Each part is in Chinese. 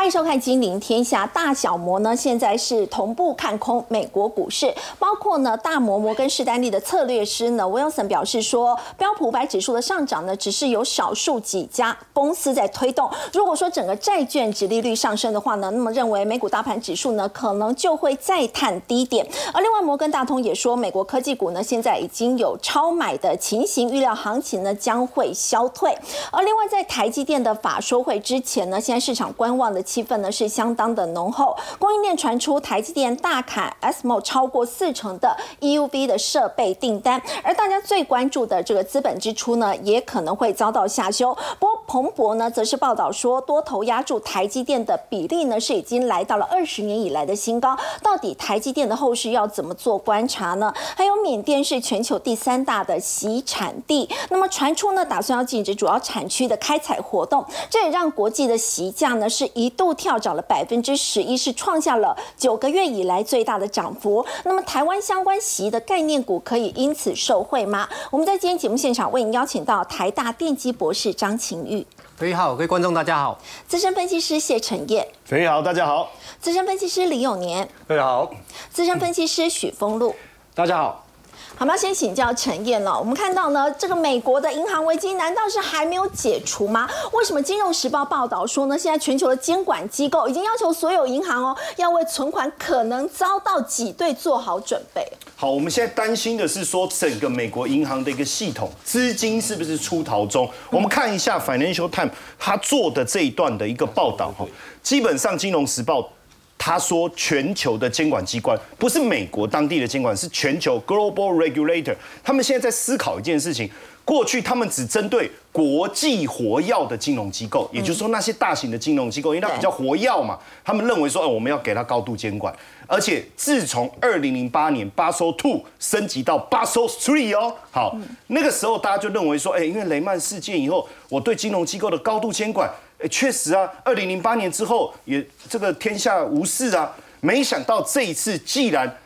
欢迎收看《金陵天下》，大小摩呢现在是同步看空美国股市，包括呢大摩摩根士丹利的策略师呢 Wilson 表示说，标普五百指数的上涨呢，只是有少数几家公司在推动。如果说整个债券值利率上升的话呢，那么认为美股大盘指数呢可能就会再探低点。而另外摩根大通也说，美国科技股呢现在已经有超买的情形，预料行情呢将会消退。而另外在台积电的法说会之前呢，现在市场观望的。气氛呢是相当的浓厚，供应链传出台积电大砍 SMO 超过四成的 EUV 的设备订单，而大家最关注的这个资本支出呢，也可能会遭到下修。不过彭博呢则是报道说，多头压住台积电的比例呢是已经来到了二十年以来的新高。到底台积电的后市要怎么做观察呢？还有缅甸是全球第三大的洗产地，那么传出呢打算要禁止主要产区的开采活动，这也让国际的席价呢是一。度跳涨了百分之十一，是创下了九个月以来最大的涨幅。那么，台湾相关席的概念股可以因此受惠吗？我们在今天节目现场为您邀请到台大电机博士张晴玉，各位好，各位观众大家好；资深分析师谢承业，各位好，大家好；资深分析师李永年，各位好；资深分析师许峰路，大家好。好，我要先请教陈燕了。我们看到呢，这个美国的银行危机难道是还没有解除吗？为什么《金融时报》报道说呢？现在全球的监管机构已经要求所有银行哦，要为存款可能遭到挤兑做好准备。好，我们现在担心的是说，整个美国银行的一个系统资金是不是出逃中？我们看一下《Financial Times》他做的这一段的一个报道哈，基本上《金融时报》。他说，全球的监管机关不是美国当地的监管，是全球 global regulator。他们现在在思考一件事情：过去他们只针对国际活跃的金融机构，也就是说那些大型的金融机构，因为它比较活跃嘛，他们认为说，哎，我们要给它高度监管。而且自从二零零八年 Basel Two 升级到 Basel Three 哦，好，那个时候大家就认为说，哎，因为雷曼事件以后，我对金融机构的高度监管。哎，确实啊，二零零八年之后也这个天下无事啊。没想到这一次，既然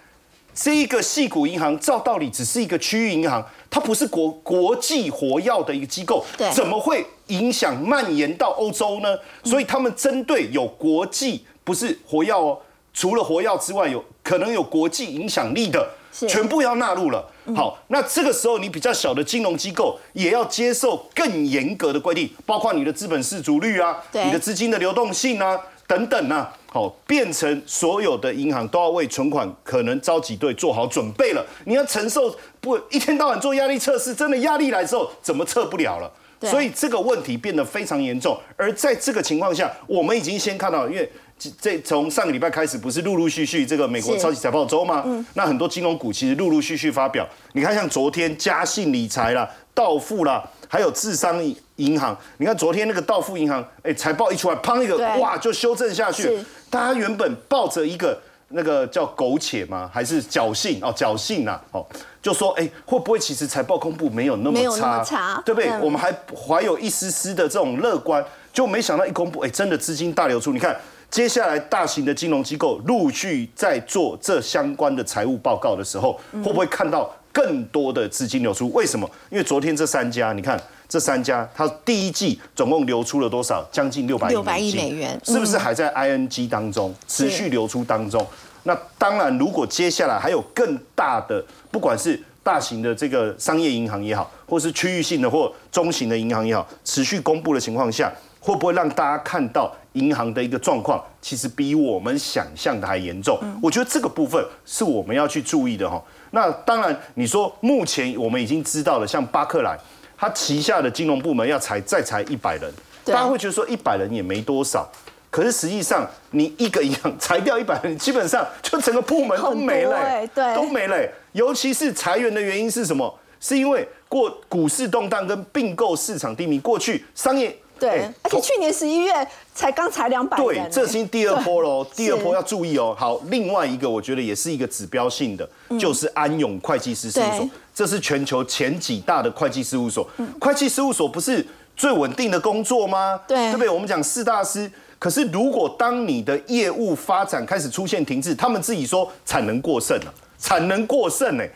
这一个细股银行照道理只是一个区域银行，它不是国国际活药的一个机构，怎么会影响蔓延到欧洲呢？所以他们针对有国际不是活药哦，除了活药之外，有可能有国际影响力的。全部要纳入了。好，那这个时候你比较小的金融机构也要接受更严格的规定，包括你的资本市足率啊，你的资金的流动性啊等等啊，好，变成所有的银行都要为存款可能召集队做好准备了。你要承受不一天到晚做压力测试，真的压力来之后怎么测不了了？所以这个问题变得非常严重。而在这个情况下，我们已经先看到，因为。这从上个礼拜开始，不是陆陆续续这个美国超级财报周吗？那很多金融股其实陆陆续续发表。你看，像昨天嘉信理财啦、道富啦，还有智商银行，你看昨天那个道富银行，哎，财报一出来，砰一个，哇，就修正下去。大家原本抱着一个那个叫苟且吗？还是侥幸哦？侥幸呐，哦，就说哎，会不会其实财报公布没有那么差？对不对？我们还怀有一丝丝的这种乐观，就没想到一公布，哎，真的资金大流出。你看。接下来，大型的金融机构陆续在做这相关的财务报告的时候，会不会看到更多的资金流出？为什么？因为昨天这三家，你看这三家，它第一季总共流出了多少？将近六百亿六百亿美元，是不是还在 ING 当中持续流出当中？那当然，如果接下来还有更大的，不管是大型的这个商业银行也好，或是区域性的或中型的银行也好，持续公布的情况下。会不会让大家看到银行的一个状况，其实比我们想象的还严重？我觉得这个部分是我们要去注意的哈。那当然，你说目前我们已经知道了，像巴克莱，他旗下的金融部门要裁再裁一百人，大家会觉得说一百人也没多少，可是实际上你一个银行裁掉一百人，基本上就整个部门都没了，对，都没了。尤其是裁员的原因是什么？是因为过股市动荡跟并购市场低迷，过去商业。对，而且去年十一月才刚才两百对，这是第二波喽。第二波要注意哦。好，另外一个我觉得也是一个指标性的，就是安永会计师事务所。这是全球前几大的会计事务所。会计事务所不是最稳定的工作吗？对，对不对？我们讲四大师，可是如果当你的业务发展开始出现停滞，他们自己说产能过剩了，产能过剩哎。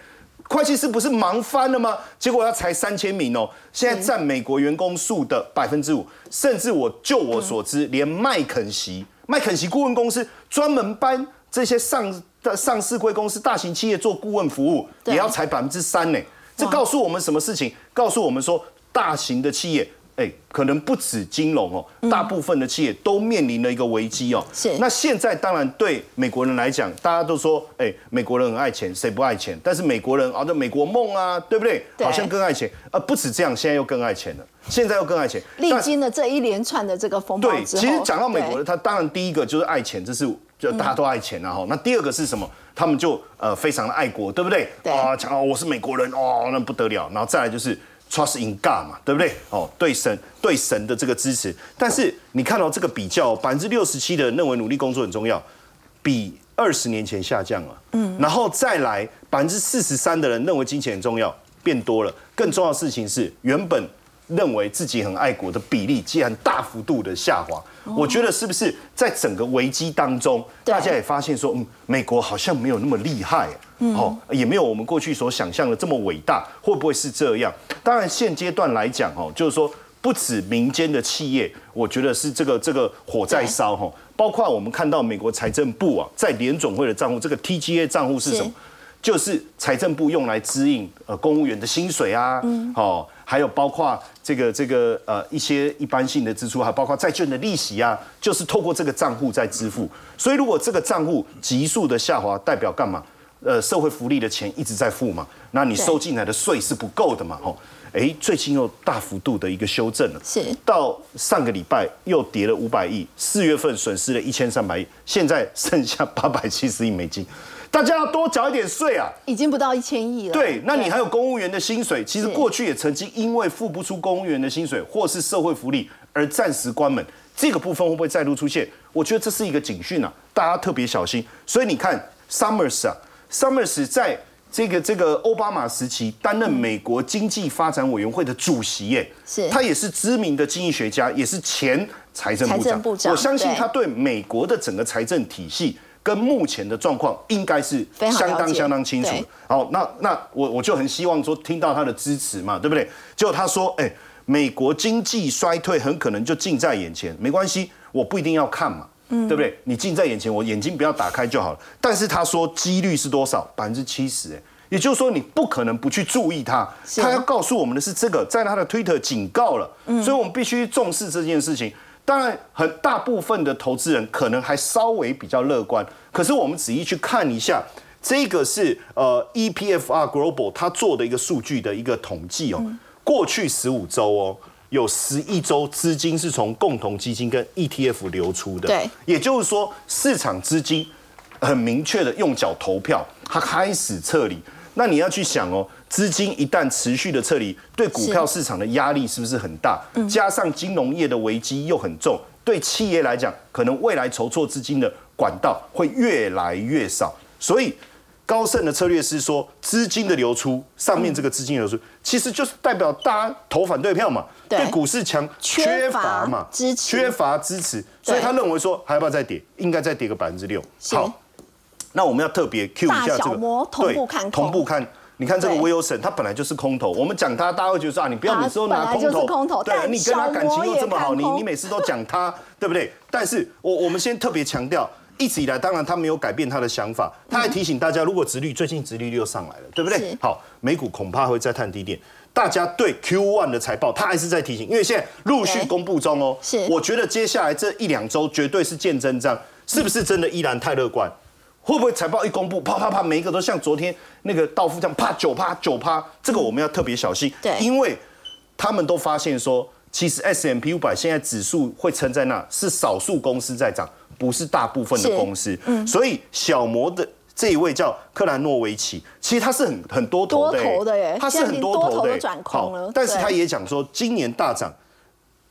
会计师不是忙翻了吗？结果要裁三千名哦，现在占美国员工数的百分之五，甚至我就我所知，连麦肯锡，麦肯锡顾问公司专门帮这些上的上市贵公司、大型企业做顾问服务，也要裁百分之三呢。这告诉我们什么事情？告诉我们说，大型的企业，哎，可能不止金融哦，大部分的企业都面临了一个危机哦。是那现在当然对美国人来讲，大家都说，哎，美国人很爱钱，谁不爱钱？但是美国人啊，这美国梦啊，对不对？对好像更爱钱，呃，不止这样，现在又更爱钱了，现在又更爱钱。历经了这一连串的这个风暴对，其实讲到美国对人，他当然第一个就是爱钱，这是就大家都爱钱啊哈。那第二个是什么？他们就呃非常的爱国，对不对？对啊，讲哦我是美国人哦，那不得了。然后再来就是 trust in God 嘛，对不对？哦，对神对神的这个支持。但是你看到这个比较，百分之六十七的人认为努力工作很重要，比二十年前下降了。嗯，然后再来百分之四十三的人认为金钱很重要，变多了。更重要的事情是，原本认为自己很爱国的比例竟然大幅度的下滑。我觉得是不是在整个危机当中，大家也发现说，嗯，美国好像没有那么厉害，哦，也没有我们过去所想象的这么伟大，会不会是这样？当然，现阶段来讲，哦，就是说。不止民间的企业，我觉得是这个这个火在烧哈，包括我们看到美国财政部啊，在联总会的账户，这个 TGA 账户是什么？就是财政部用来支应呃公务员的薪水啊，哦，还有包括这个这个呃一些一般性的支出，还包括债券的利息啊，就是透过这个账户在支付。所以如果这个账户急速的下滑，代表干嘛？呃，社会福利的钱一直在付嘛，那你收进来的税是不够的嘛，吼。哎，最近又大幅度的一个修正了，是到上个礼拜又跌了五百亿，四月份损失了一千三百亿，现在剩下八百七十亿美金，大家要多缴一点税啊！已经不到一千亿了。对，那你还有公务员的薪水，其实是过去也曾经因为付不出公务员的薪水或是社会福利而暂时关门，这个部分会不会再度出现？我觉得这是一个警讯啊，大家特别小心。所以你看，Summers 啊，Summers 在这个这个奥巴马时期担任美国经济发展委员会的主席，耶，是他也是知名的经济学家，也是前财政。部长我相信他对美国的整个财政体系。跟目前的状况应该是相当相当清楚。好，那那我我就很希望说听到他的支持嘛，对不对？结果他说，哎、美国经济衰退很可能就近在眼前，没关系，我不一定要看嘛，对不对？你近在眼前，我眼睛不要打开就好了。但是他说几率是多少？百分之七十，哎。也就是说，你不可能不去注意它。他要告诉我们的是这个，在他的推特警告了，所以我们必须重视这件事情。当然，很大部分的投资人可能还稍微比较乐观，可是我们仔细去看一下，这个是呃 EPFR Global 它做的一个数据的一个统计哦，过去十五周哦，有十一周资金是从共同基金跟 ETF 流出的，对，也就是说市场资金很明确的用脚投票，它开始撤离。那你要去想哦，资金一旦持续的撤离，对股票市场的压力是不是很大？加上金融业的危机又很重，对企业来讲，可能未来筹措资金的管道会越来越少。所以高盛的策略是说，资金的流出，上面这个资金流出，其实就是代表大家投反对票嘛，对对股市强缺缺乏乏嘛，支持缺乏支持，所以他认为说还要不要再跌？应该再跌个百分之六。好，那我们要特别 Q 一下这个小摩同步看同步看。你看这个对 Wilson，他本来就是空头。我们讲他，大家会觉得说啊，你不要每次都拿空头，空头但对你跟他感情又这么好，你你每次都讲他，对不对？但是我我们先特别强调，一直以来，当然他没有改变他的想法，他还提醒大家，如果殖率最近殖利率又上来了，对不对？好，美股恐怕会再探低点。大家对 Q1 的财报，他还是在提醒，因为现在陆续公布中哦。是我觉得接下来这一两周绝对是见真章，是不是真的依然太乐观？会不会财报一公布，啪啪啪，每一个都像昨天那个道夫这样，啪九趴九趴，这个我们要特别小心。对因为他们都发现说，其实 S M P 五百现在指数会撑在那，是少数公司在涨，不是大部分的公司。嗯所以小摩的这一位叫克兰诺维奇，其实他是很很多头的、他是很多头的、转空了好但是他也讲说，今年大涨。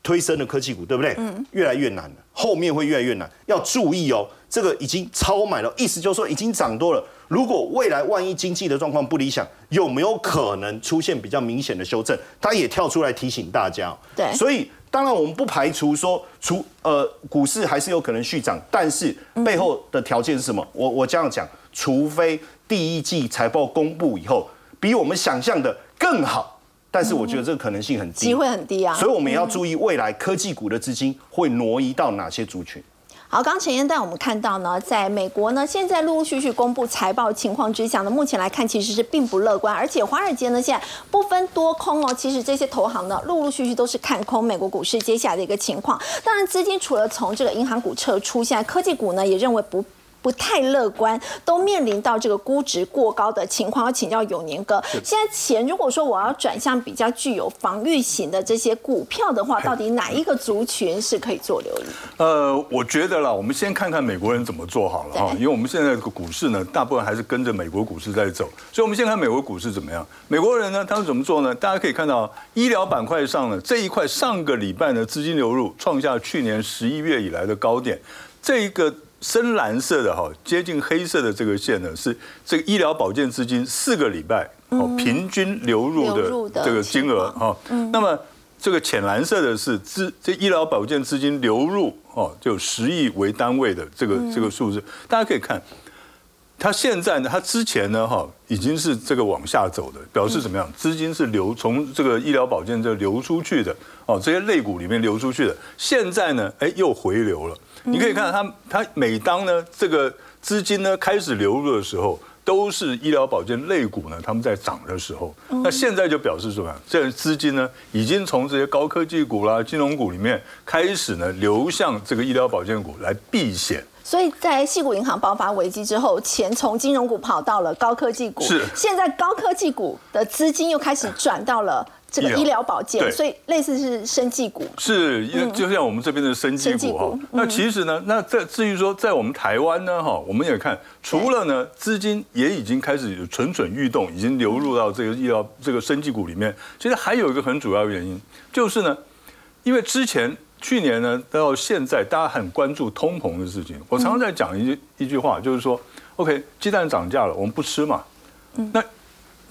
推升的科技股，对不对？嗯，越来越难了，后面会越来越难，要注意哦。这个已经超买了，意思就是说已经涨多了。如果未来万一经济的状况不理想，有没有可能出现比较明显的修正？他也跳出来提醒大家哦。对所以当然我们不排除说，除呃股市还是有可能续涨，但是背后的条件是什么？我我这样讲，除非第一季财报公布以后比我们想象的更好，但是我觉得这个可能性很低，机会很低啊。所以我们也要注意未来科技股的资金会挪移到哪些族群。好，刚陈燕带我们看到呢，在美国呢，现在陆陆续续公布财报情况之下呢，目前来看其实是并不乐观，而且华尔街呢现在不分多空哦，其实这些投行呢陆陆续续都是看空美国股市接下来的一个情况。当然，资金除了从这个银行股撤出，现在科技股呢也认为不。不太乐观，都面临到这个估值过高的情况。要请教永年哥，现在钱如果说我要转向比较具有防御型的这些股票的话，到底哪一个族群是可以做留意？呃，我觉得啦，我们先看看美国人怎么做好了哈，因为我们现在这个股市呢，大部分还是跟着美国股市在走，所以我们先看美国股市怎么样。美国人呢，他们怎么做呢？大家可以看到，医疗板块上呢这一块，上个礼拜呢资金流入创下去年十一月以来的高点，这一个。深蓝色的哈，接近黑色的这个线呢，是这个医疗保健资金四个礼拜哦平均流入的这个金额哈。那么这个浅蓝色的是资这医疗保健资金流入哦，就十亿为单位的这个这个数字，大家可以看，它现在呢，它之前呢哈已经是这个往下走的，表示怎么样？资金是流从这个医疗保健这流出去的哦，这些肋骨里面流出去的，现在呢，哎又回流了。你可以看到它，它每当呢这个资金呢开始流入的时候，都是医疗保健类股呢他们在涨的时候。那现在就表示什么？这资金呢已经从这些高科技股啦、金融股里面开始呢流向这个医疗保健股来避险。所以在细股银行爆发危机之后，钱从金融股跑到了高科技股。是。现在高科技股的资金又开始转到了。这个医疗保健，所以类似是生技股，是，因为就像我们这边的生技股哈。那其实呢，那在至于说在我们台湾呢哈，我们也看，除了呢资金也已经开始蠢蠢欲动，已经流入到这个医疗这个生技股里面。其实还有一个很主要原因，就是呢，因为之前去年呢到现在，大家很关注通膨的事情。我常常在讲一句一句话，就是说，OK，鸡蛋涨价了，我们不吃嘛。那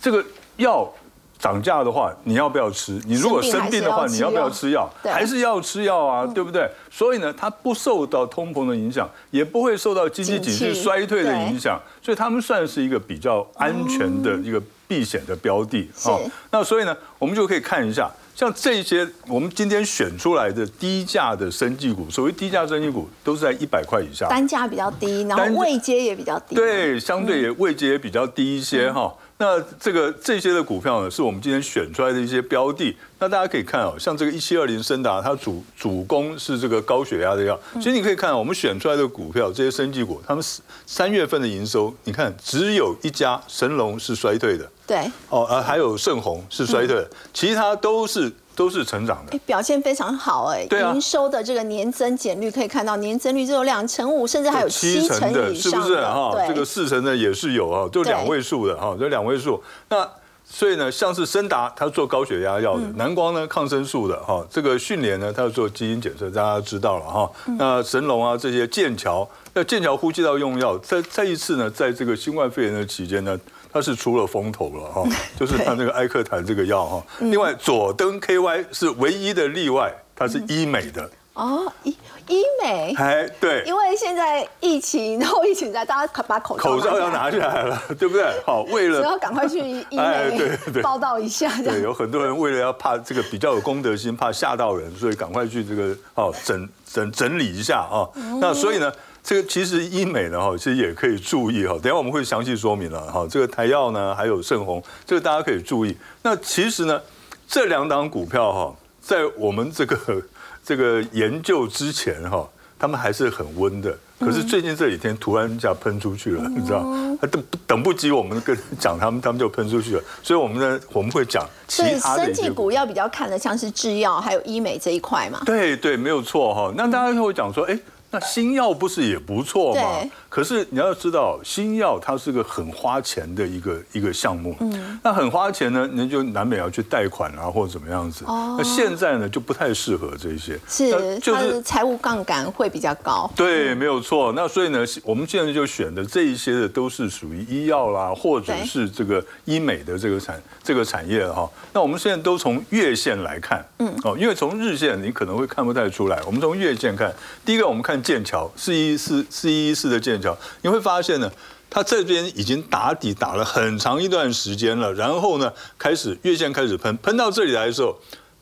这个药。涨价的话，你要不要吃？你如果生病的话，你要不要吃药？还是要吃药啊，对不对？所以呢，它不受到通膨的影响，也不会受到经济景气衰退的影响，所以他们算是一个比较安全的一个避险的标的啊。那所以呢，我们就可以看一下，像这些我们今天选出来的低价的生技股，所谓低价生技股都是在一百块以下，单价比较低，然后位阶也比较低，对，相对也位阶也比较低一些哈。那这个这些的股票呢，是我们今天选出来的一些标的。那大家可以看哦，像这个一七二零森达，它主主攻是这个高血压的药。其实你可以看，我们选出来的股票，这些生技股，他们三月份的营收，你看只有一家神龙是衰退的。对。哦，呃，还有盛虹是衰退的，其他都是。都是成长的，表现非常好哎，营收的这个年增减率可以看到，年增率只有两成五，甚至还有七成的，是不是哈？这个四成的也是有啊，就两位数的哈，就两位数。那所以呢，像是森达，它做高血压药的；南光呢，抗生素的哈。这个训练呢，它做基因检测，大家知道了哈。那神龙啊，这些剑桥，那剑桥呼吸道用药，在再一次呢，在这个新冠肺炎的期间呢。它是出了风头了哈，就是它那个艾克坦这个药哈。另外，佐登 KY 是唯一的例外，它是医美的。哦，医医美？哎，对。因为现在疫情，然后疫情在，大家把口罩口罩要拿下来了，对不对？好，为了要赶快去 医美对对报道一下。对，有很多人为了要怕这个比较有公德心，怕吓到人，所以赶快去这个哦整整整理一下啊。那所以呢？这个其实医美呢，哈，其实也可以注意哈。等下我们会详细说明了哈。这个台药呢，还有盛虹，这个大家可以注意。那其实呢，这两档股票哈，在我们这个 这个研究之前哈，他们还是很温的。可是最近这几天突然一下喷出去了，你知道？等等不及我们跟讲他们，他们就喷出去了。所以我们呢，我们会讲其他的生技股要比较看的，像是制药还有医美这一块嘛。对对，没有错哈。那大家会讲说，哎。那星耀不是也不错吗？可是你要知道，新药它是个很花钱的一个一个项目。嗯，那很花钱呢，你就难免要去贷款啊，或者怎么样子。哦，那现在呢就不太适合这些。是，就是财务杠杆会比较高。对，没有错。那所以呢，我们现在就选的这一些的都是属于医药啦，或者是这个医美的这个产这个产业哈。那我们现在都从月线来看，嗯，哦，因为从日线你可能会看不太出来。我们从月线看，第一个我们看剑桥四一四四一四的剑桥。你会发现呢，它这边已经打底打了很长一段时间了，然后呢，开始月线开始喷，喷到这里来的时候，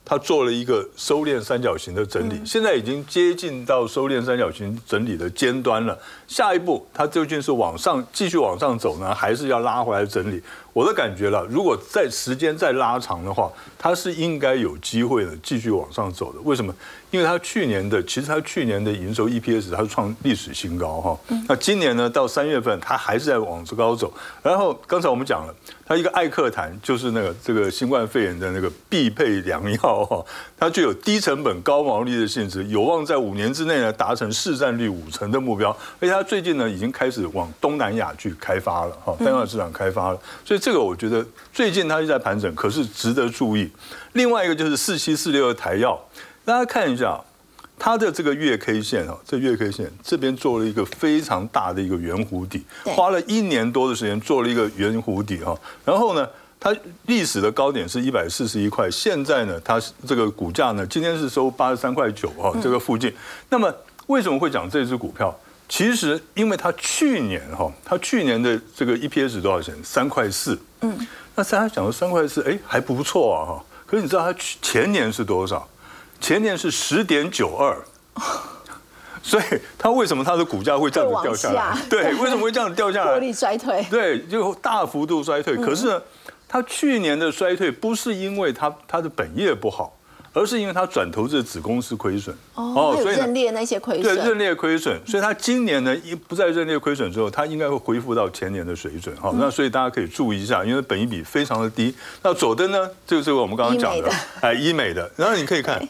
它做了一个收敛三角形的整理，现在已经接近到收敛三角形整理的尖端了。下一步它究竟是往上继续往上走呢，还是要拉回来整理？我的感觉了，如果在时间再拉长的话，它是应该有机会呢继续往上走的。为什么？因为它去年的其实它去年的营收 EPS 它是创历史新高哈。那今年呢，到三月份它还是在往高走。然后刚才我们讲了，它一个艾克坦就是那个这个新冠肺炎的那个必配良药哈，它具有低成本高毛利的性质，有望在五年之内呢达成市占率五成的目标。而且它最近呢已经开始往东南亚去开发了哈，东南亚市场开发了，所以。这个我觉得最近它是在盘整，可是值得注意。另外一个就是四七四六的台药，大家看一下它的这个月 K 线啊，这月 K 线这边做了一个非常大的一个圆弧底，花了一年多的时间做了一个圆弧底哈。然后呢，它历史的高点是一百四十一块，现在呢，它这个股价呢，今天是收八十三块九哈，这个附近。那么为什么会讲这只股票？其实，因为它去年哈，它去年的这个 EPS 多少钱？三块四。嗯，那大家讲的三块四，哎，还不错啊哈。可是你知道它前年是多少？前年是十点九二。所以它为什么它的股价会这样子掉下来？对，为什么会这样子掉下来？获利衰退。对，就大幅度衰退。可是呢，它去年的衰退不是因为它它的本业不好。而是因为它转投资子公司亏损哦，所以认列那些亏损，对认列亏损，所以它今年呢一不再认列亏损之后，它应该会恢复到前年的水准哈。那所以大家可以注意一下，因为本益比非常的低。那佐登呢，就是我们刚刚讲的哎医美的，然后你可以看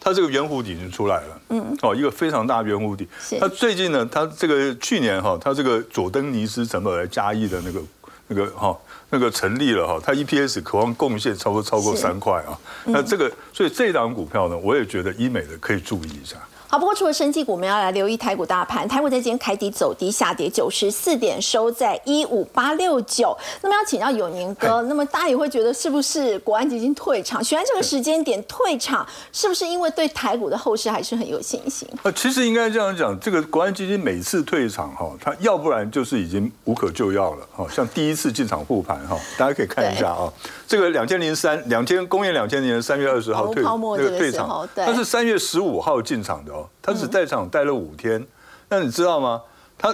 它这个圆弧底已经出来了，嗯，哦一个非常大圆弧底。它最近呢，它这个去年哈，它这个佐登尼斯成本来加一的那个那个哈。那个成立了哈，它 EPS 渴望贡献超过超过三块啊，那这个所以这档股票呢，我也觉得医美的可以注意一下。好，不过除了生技股，我们要来留意台股大盘。台股在今天开低走低，下跌九十四点，收在一五八六九。那么要请教永年哥，那么大家也会觉得是不是国安基金退场？选在这个时间点退场，是不是因为对台股的后市还是很有信心？呃，其实应该这样讲，这个国安基金每次退场哈，它要不然就是已经无可救药了哈。像第一次进场护盘哈，大家可以看一下啊，这个两千零三两千公元两千年三月二十号退那个退场，他是三月十五号进场的哦。他只在场待了五天，那你知道吗？他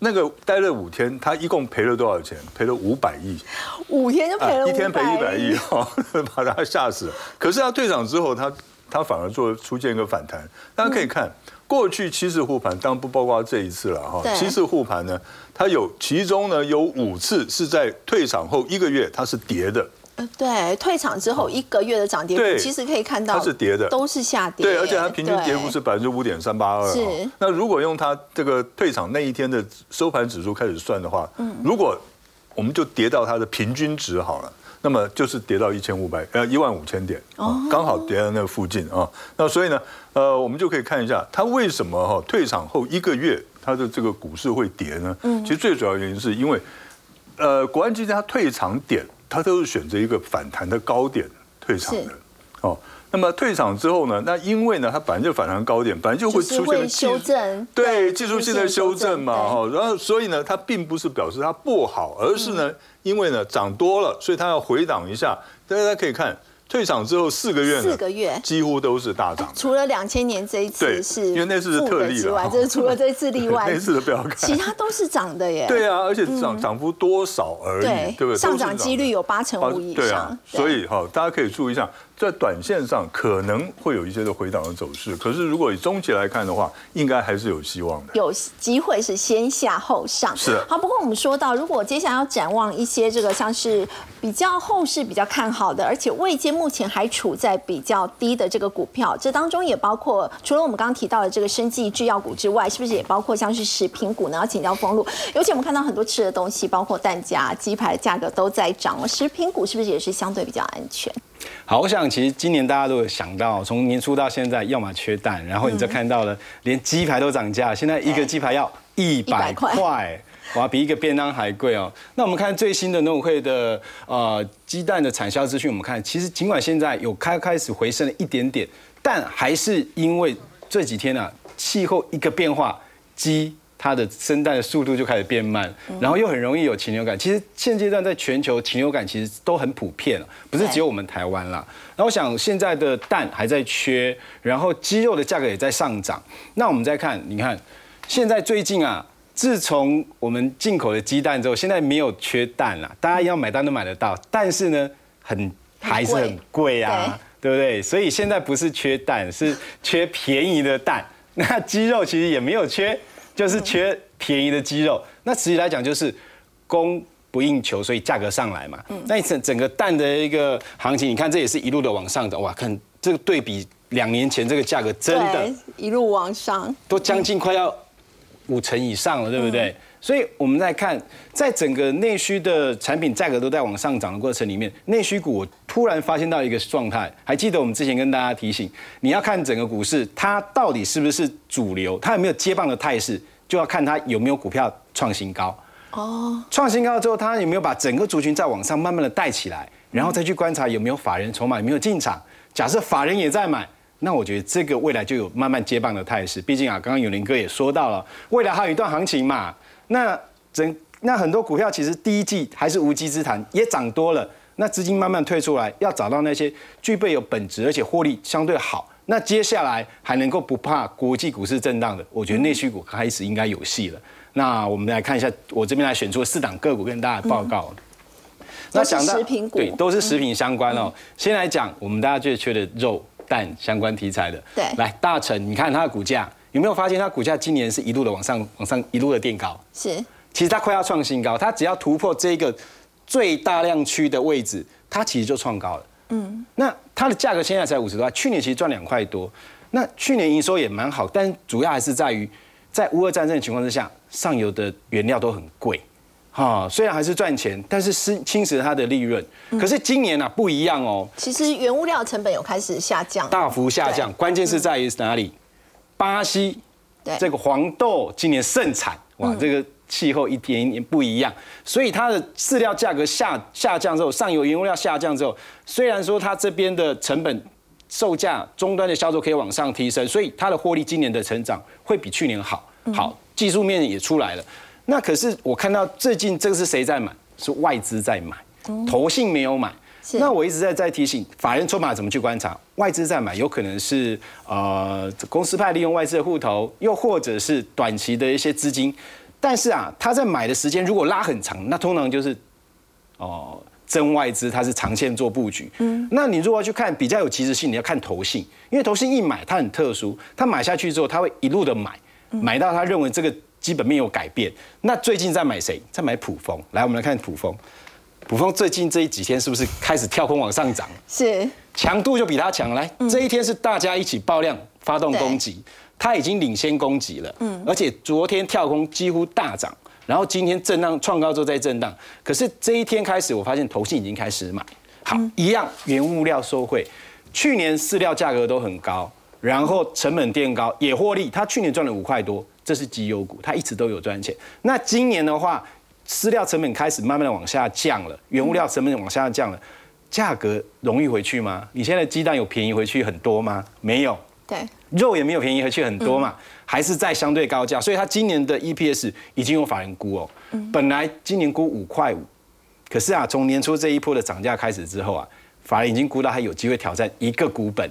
那个待了五天，他一共赔了多少钱？赔了五百亿。五天就赔了一天赔一百亿，哈，把他吓死了。可是他退场之后，他他反而做出现一个反弹。大家可以看过去七次护盘，当然不包括这一次了哈。七次护盘呢，它有其中呢有五次是在退场后一个月它是跌的。对，退场之后一个月的涨跌幅，其实可以看到它是跌的，都是下跌。对，而且它平均跌幅是百分之五点三八二。是。那如果用它这个退场那一天的收盘指数开始算的话，嗯，如果我们就跌到它的平均值好了，那么就是跌到一千五百呃一万五千点，哦，刚好跌在那附近啊。那所以呢，呃，我们就可以看一下它为什么哈退场后一个月它的这个股市会跌呢？嗯，其实最主要原因是因为，呃，国安基金它退场点。它都是选择一个反弹的高点退场的，哦，那么退场之后呢？那因为呢，它本来就反弹高点，本来就会出现修正，对技术性的修正嘛，哈，然后所以呢，它并不是表示它不好，而是呢，因为呢涨多了，所以它要回档一下。大家可以看。退场之后四个月，四个月几乎都是大涨，除了两千年这一次是，因为那次是特例之外，这是除了这次例外，那次的不要看，其他都是涨的耶。对啊，而且涨涨幅多少而已，对不对？上涨几率有八成五以上。对啊，所以哈，大家可以注意一下。在短线上可能会有一些的回档的走势，可是如果以中期来看的话，应该还是有希望的，有机会是先下后上。是好，不过我们说到，如果接下来要展望一些这个像是比较后市比较看好的，而且未接目前还处在比较低的这个股票，这当中也包括除了我们刚刚提到的这个生技制药股之外，是不是也包括像是食品股呢？要请教封路，尤其我们看到很多吃的东西，包括蛋价、鸡排的价格都在涨，食品股是不是也是相对比较安全？好，我想其实今年大家都有想到，从年初到现在，要么缺蛋，然后你就看到了，连鸡排都涨价，现在一个鸡排要一百块，哇，比一个便当还贵哦。那我们看最新的农委会的呃鸡蛋的产销资讯，我们看其实尽管现在有开开始回升了一点点，但还是因为这几天呢气候一个变化，鸡它的生蛋的速度就开始变慢，然后又很容易有禽流感。其实现阶段在全球禽流感其实都很普遍了，不是只有我们台湾啦。那我想现在的蛋还在缺，然后鸡肉的价格也在上涨。那我们再看，你看现在最近啊，自从我们进口的鸡蛋之后，现在没有缺蛋了，大家要买蛋都买得到，但是呢，很还是很贵啊，对不对？所以现在不是缺蛋，是缺便宜的蛋。那鸡肉其实也没有缺。就是缺便宜的鸡肉，那实际来讲就是供不应求，所以价格上来嘛。那整整个蛋的一个行情，你看这也是一路的往上的，哇，看这个对比两年前这个价格，真的，一路往上，都将近快要五成以上了，对不对？所以我们在看，在整个内需的产品价格都在往上涨的过程里面，内需股突然发现到一个状态，还记得我们之前跟大家提醒，你要看整个股市它到底是不是主流，它有没有接棒的态势，就要看它有没有股票创新高。哦，创新高之后，它有没有把整个族群在往上慢慢的带起来，然后再去观察有没有法人筹码有没有进场。假设法人也在买，那我觉得这个未来就有慢慢接棒的态势。毕竟啊，刚刚永林哥也说到了，未来还有一段行情嘛。那整那很多股票其实第一季还是无稽之谈，也涨多了。那资金慢慢退出来，要找到那些具备有本质而且获利相对好，那接下来还能够不怕国际股市震荡的，我觉得内需股开始应该有戏了。那我们来看一下，我这边来选出四档个股跟大家报告。那讲到对，都是食品相关哦。先来讲我们大家最缺的肉蛋相关题材的。对，来大成，你看它的股价。有没有发现它股价今年是一路的往上、往上一路的垫高？是，其实它快要创新高，它只要突破这个最大量区的位置，它其实就创高了。嗯，那它的价格现在才五十多块，去年其实赚两块多。那去年营收也蛮好，但主要还是在于在乌俄战争的情况之下，上游的原料都很贵，哈，虽然还是赚钱，但是是侵蚀它的利润。可是今年呢不一样哦，其实原物料成本有开始下降，大幅下降，关键是在于哪里？巴西，这个黄豆今年盛产，哇，这个气候一点一点不一样，所以它的饲料价格下下降之后，上游原物料下降之后，虽然说它这边的成本售价终端的销售可以往上提升，所以它的获利今年的成长会比去年好，好，技术面也出来了。那可是我看到最近这个是谁在买？是外资在买，投信没有买。那我一直在在提醒法人筹码怎么去观察，外资在买，有可能是呃公司派利用外资的户头，又或者是短期的一些资金，但是啊，他在买的时间如果拉很长，那通常就是哦真外资，它是长线做布局。嗯，那你如果要去看比较有及时性，你要看投信，因为投信一买它很特殊，它买下去之后，它会一路的买，买到他认为这个基本面有改变。那最近在买谁？在买普丰。来，我们来看普丰。普丰最近这几天是不是开始跳空往上涨？是，强度就比它强。来，这一天是大家一起爆量发动攻击，它已经领先攻击了。嗯，而且昨天跳空几乎大涨，然后今天震荡创高之后再震荡。可是这一天开始，我发现投信已经开始买。好，一样原物料收汇，去年饲料价格都很高，然后成本垫高也获利，它去年赚了五块多，这是绩优股，它一直都有赚钱。那今年的话。饲料成本开始慢慢的往下降了，原物料成本往下降了，价格容易回去吗？你现在鸡蛋有便宜回去很多吗？没有，对，肉也没有便宜回去很多嘛，还是在相对高价，所以它今年的 EPS 已经有法人估哦，本来今年估五块五，可是啊，从年初这一波的涨价开始之后啊，法人已经估到它有机会挑战一个股本。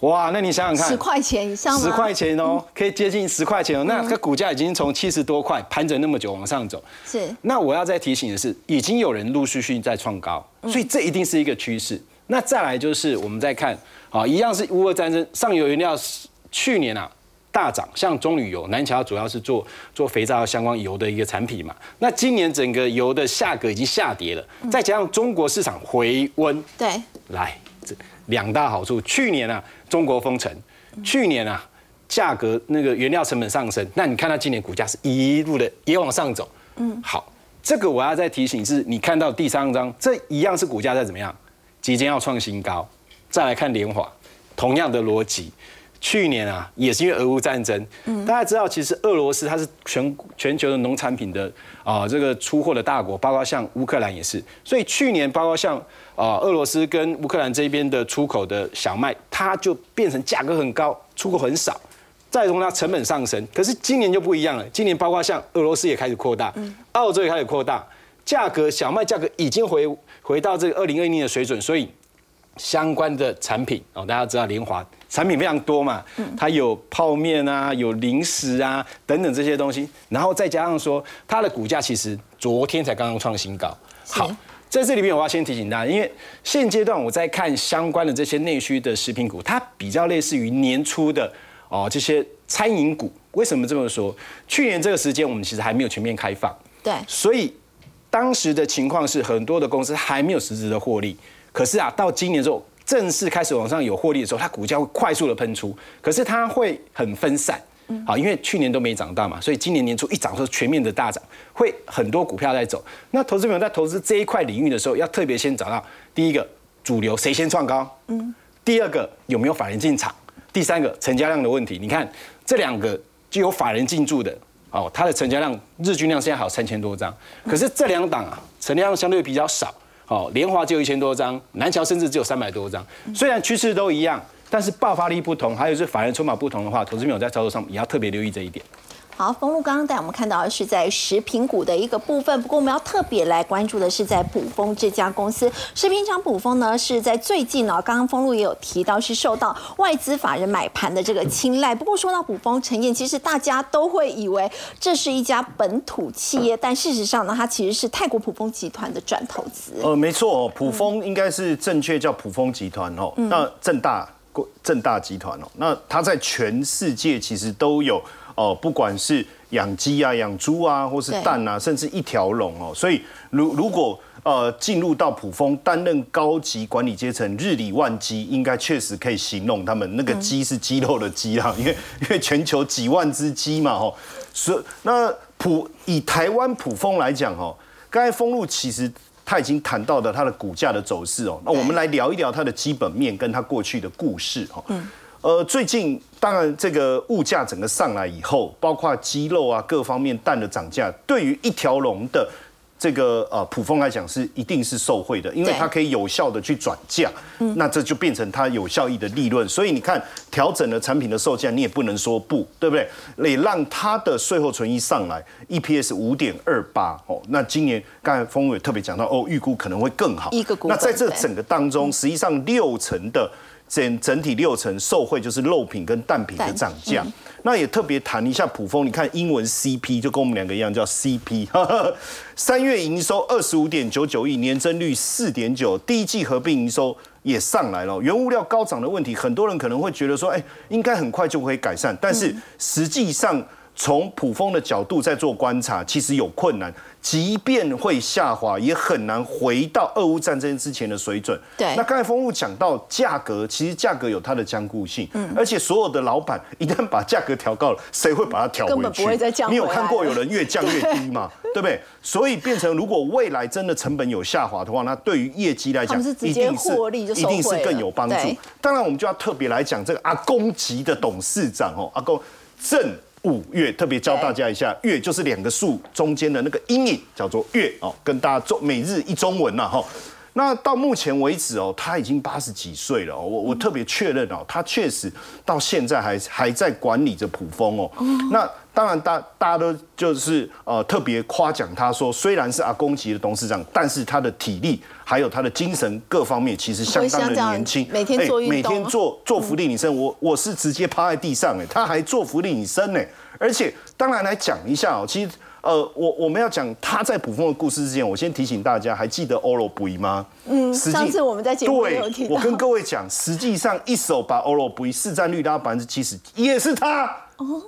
哇，那你想想看，十块钱以上十块钱哦，可以接近十块钱哦。那个股价已经从七十多块盘整那么久往上走。是。那我要再提醒的是，已经有人陆续续在创高，所以这一定是一个趋势。那再来就是我们再看，啊，一样是乌俄战争，上游原料去年啊大涨，像棕榈油、南桥主要是做做肥皂相关油的一个产品嘛。那今年整个油的价格已经下跌了，再加上中国市场回温，对，来这两大好处。去年啊。中国封城，去年啊，价格那个原料成本上升，那你看它今年股价是一路的也往上走。嗯，好，这个我要再提醒是，你看到第三张，这一样是股价在怎么样，即将要创新高。再来看联华，同样的逻辑。去年啊，也是因为俄乌战争，大家知道，其实俄罗斯它是全全球的农产品的啊这个出货的大国，包括像乌克兰也是，所以去年包括像啊俄罗斯跟乌克兰这边的出口的小麦，它就变成价格很高，出口很少。再从它成本上升。可是今年就不一样了，今年包括像俄罗斯也开始扩大，澳洲也开始扩大，价格小麦价格已经回回到这个二零二零的水准，所以相关的产品哦，大家知道联华产品非常多嘛，它有泡面啊，有零食啊等等这些东西，然后再加上说它的股价其实昨天才刚刚创新高。好，在这里面我要先提醒大家，因为现阶段我在看相关的这些内需的食品股，它比较类似于年初的哦这些餐饮股。为什么这么说？去年这个时间我们其实还没有全面开放，对，所以当时的情况是很多的公司还没有实质的获利。可是啊，到今年之后正式开始往上有获利的时候，它股价会快速的喷出，可是它会很分散。好，因为去年都没涨到嘛，所以今年年初一涨，说全面的大涨，会很多股票在走。那投资朋友在投资这一块领域的时候，要特别先找到第一个主流谁先创高，嗯，第二个有没有法人进场，第三个成交量的问题。你看这两个就有法人进驻的，哦，它的成交量日均量现在还有三千多张，可是这两档啊，成交量相对比较少。哦，联华就有一千多张，南桥甚至只有三百多张。虽然趋势都一样，但是爆发力不同，还有是法人筹码不同的话，投资朋友在操作上也要特别留意这一点。好，封路刚刚带我们看到的是在食品股的一个部分，不过我们要特别来关注的是在普丰这家公司。食品厂普丰呢是在最近呢，刚刚封路也有提到是受到外资法人买盘的这个青睐。不过说到普丰，陈燕其实大家都会以为这是一家本土企业，但事实上呢，它其实是泰国普丰集团的转投资。呃，没错，普丰应该是正确叫普丰集团哦。那正大正大集团哦，那它在全世界其实都有。哦，不管是养鸡啊、养猪啊，或是蛋啊，甚至一条龙哦，所以如如果呃进入到普丰担任高级管理阶层，日理万机，应该确实可以形容他们那个鸡是鸡肉的鸡啦，因为 因为全球几万只鸡嘛，吼，所以那普以台湾普丰来讲，哦，刚才丰路其实他已经谈到的它的股价的走势哦，那我们来聊一聊它的基本面跟它过去的故事哦。呃，最近当然这个物价整个上来以后，包括鸡肉啊各方面蛋的涨价，对于一条龙的这个呃普丰来讲是一定是受惠的，因为它可以有效的去转嫁，那这就变成它有效益的利润。所以你看调整了产品的售价，你也不能说不对不对？也让它的税后存益上来，EPS 五点二八哦。那今年刚才峰伟特别讲到哦，预估可能会更好。一个股那在这整个当中，实际上六成的。整整体六成受惠就是肉品跟蛋品的涨价，那也特别谈一下普丰，你看英文 CP 就跟我们两个一样叫 CP，三月营收二十五点九九亿，年增率四点九，第一季合并营收也上来了，原物料高涨的问题，很多人可能会觉得说，哎，应该很快就可以改善，但是实际上。从普丰的角度在做观察，其实有困难，即便会下滑，也很难回到俄乌战争之前的水准。对，那刚才丰务讲到价格，其实价格有它的坚固性，嗯，而且所有的老板一旦把价格调高了，谁会把它调回去？根本不会再降。你有看过有人越降越低吗？对不对？所以变成如果未来真的成本有下滑的话，那对于业绩来讲，一定是一定是更有帮助。当然，我们就要特别来讲这个阿公级的董事长哦，阿公郑。五月特别教大家一下，月就是两个数中间的那个阴影，叫做月哦，跟大家做每日一中文呐哈。那到目前为止哦，他已经八十几岁了哦，我我特别确认哦，他确实到现在还还在管理着普丰哦。那当然大大家都就是呃特别夸奖他说，虽然是阿公级的董事长，但是他的体力还有他的精神各方面其实相当的年轻，每天做每天做做福利女生，我我是直接趴在地上哎，他还做福利女生呢，而且当然来讲一下哦，其实。呃，我我们要讲他在普丰的故事之前，我先提醒大家，还记得欧罗布伊吗？嗯，上次我们在节目有提到。我跟各位讲，实际上一手把欧罗布伊市占率拉到百分之七十，也是他哦，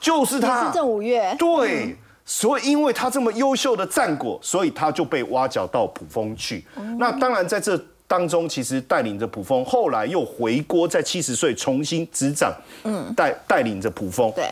就是他。是正五月。对，所以因为他这么优秀的战果，所以他就被挖角到普丰去。那当然在这当中，其实带领着普丰，后来又回国，在七十岁重新执掌，嗯，带带领着普丰。对。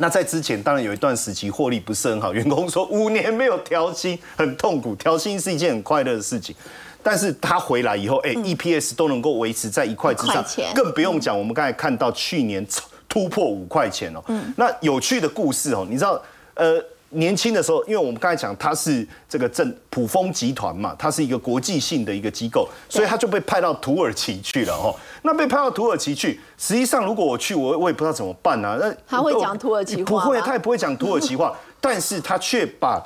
那在之前，当然有一段时期获利不是很好，员工说五年没有调薪，很痛苦。调薪是一件很快乐的事情，但是他回来以后，哎，EPS 都能够维持在一块之上，更不用讲。我们刚才看到去年突破五块钱哦。嗯。那有趣的故事哦，你知道，呃，年轻的时候，因为我们刚才讲他是这个正普丰集团嘛，它是一个国际性的一个机构，所以他就被派到土耳其去了哦。那被派到土耳其去，实际上如果我去，我我也不知道怎么办啊。那他会讲土耳其话不会，他也不会讲土耳其话，但是他却把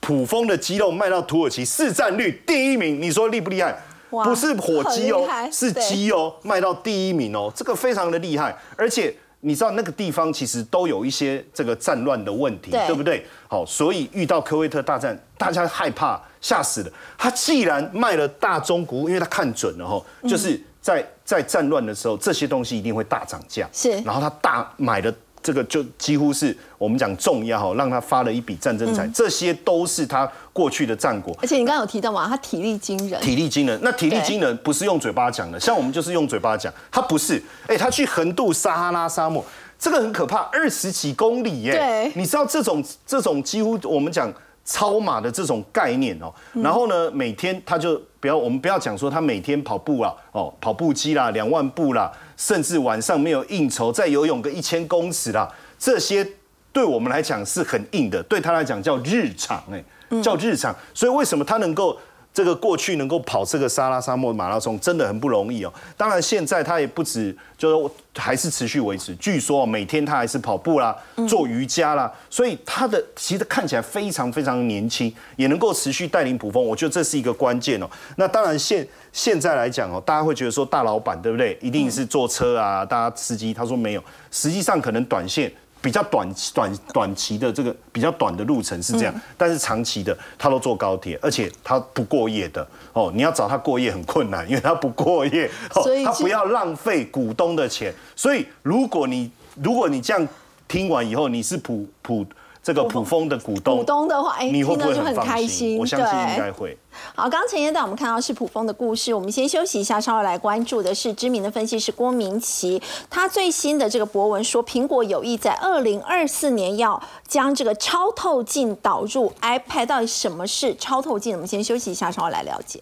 普丰的鸡肉卖到土耳其，市占率第一名，你说厉不厉害？不是火鸡哦，是鸡哦，卖到第一名哦，这个非常的厉害，而且。你知道那个地方其实都有一些这个战乱的问题，对不对？好，所以遇到科威特大战，大家害怕吓死了。他既然卖了大中国，因为他看准了哈，就是在在战乱的时候，这些东西一定会大涨价。是，然后他大买了。这个就几乎是我们讲重要哈，让他发了一笔战争财，这些都是他过去的战果。而且你刚刚有提到嘛，他体力惊人，体力惊人。那体力惊人不是用嘴巴讲的，像我们就是用嘴巴讲，他不是。哎，他去横渡撒哈拉沙漠，这个很可怕，二十几公里耶。对，你知道这种这种几乎我们讲。超马的这种概念哦，然后呢，每天他就不要我们不要讲说他每天跑步啊，哦，跑步机啦，两万步啦，甚至晚上没有应酬再游泳个一千公尺啦，这些对我们来讲是很硬的，对他来讲叫日常哎，叫日常，所以为什么他能够？这个过去能够跑这个沙拉沙漠马拉松真的很不容易哦。当然现在他也不止，就是还是持续维持。据说每天他还是跑步啦，做瑜伽啦，所以他的其实看起来非常非常年轻，也能够持续带领普峰。我觉得这是一个关键哦。那当然现现在来讲哦，大家会觉得说大老板对不对？一定是坐车啊，大家司机。他说没有，实际上可能短线。比较短短短期的这个比较短的路程是这样，但是长期的他都坐高铁，而且他不过夜的哦。你要找他过夜很困难，因为他不过夜，所以他不要浪费股东的钱。所以如果你如果你这样听完以后，你是普普。这个普丰的股东，股东的话，哎，你会不会很开心？我相信应该会。好，刚刚陈燕带我们看到是普丰的故事，我们先休息一下，稍后来关注的是知名的分析师郭明奇，他最新的这个博文说，苹果有意在二零二四年要将这个超透镜导入 iPad，到底什么是超透镜？我们先休息一下，稍后来了解。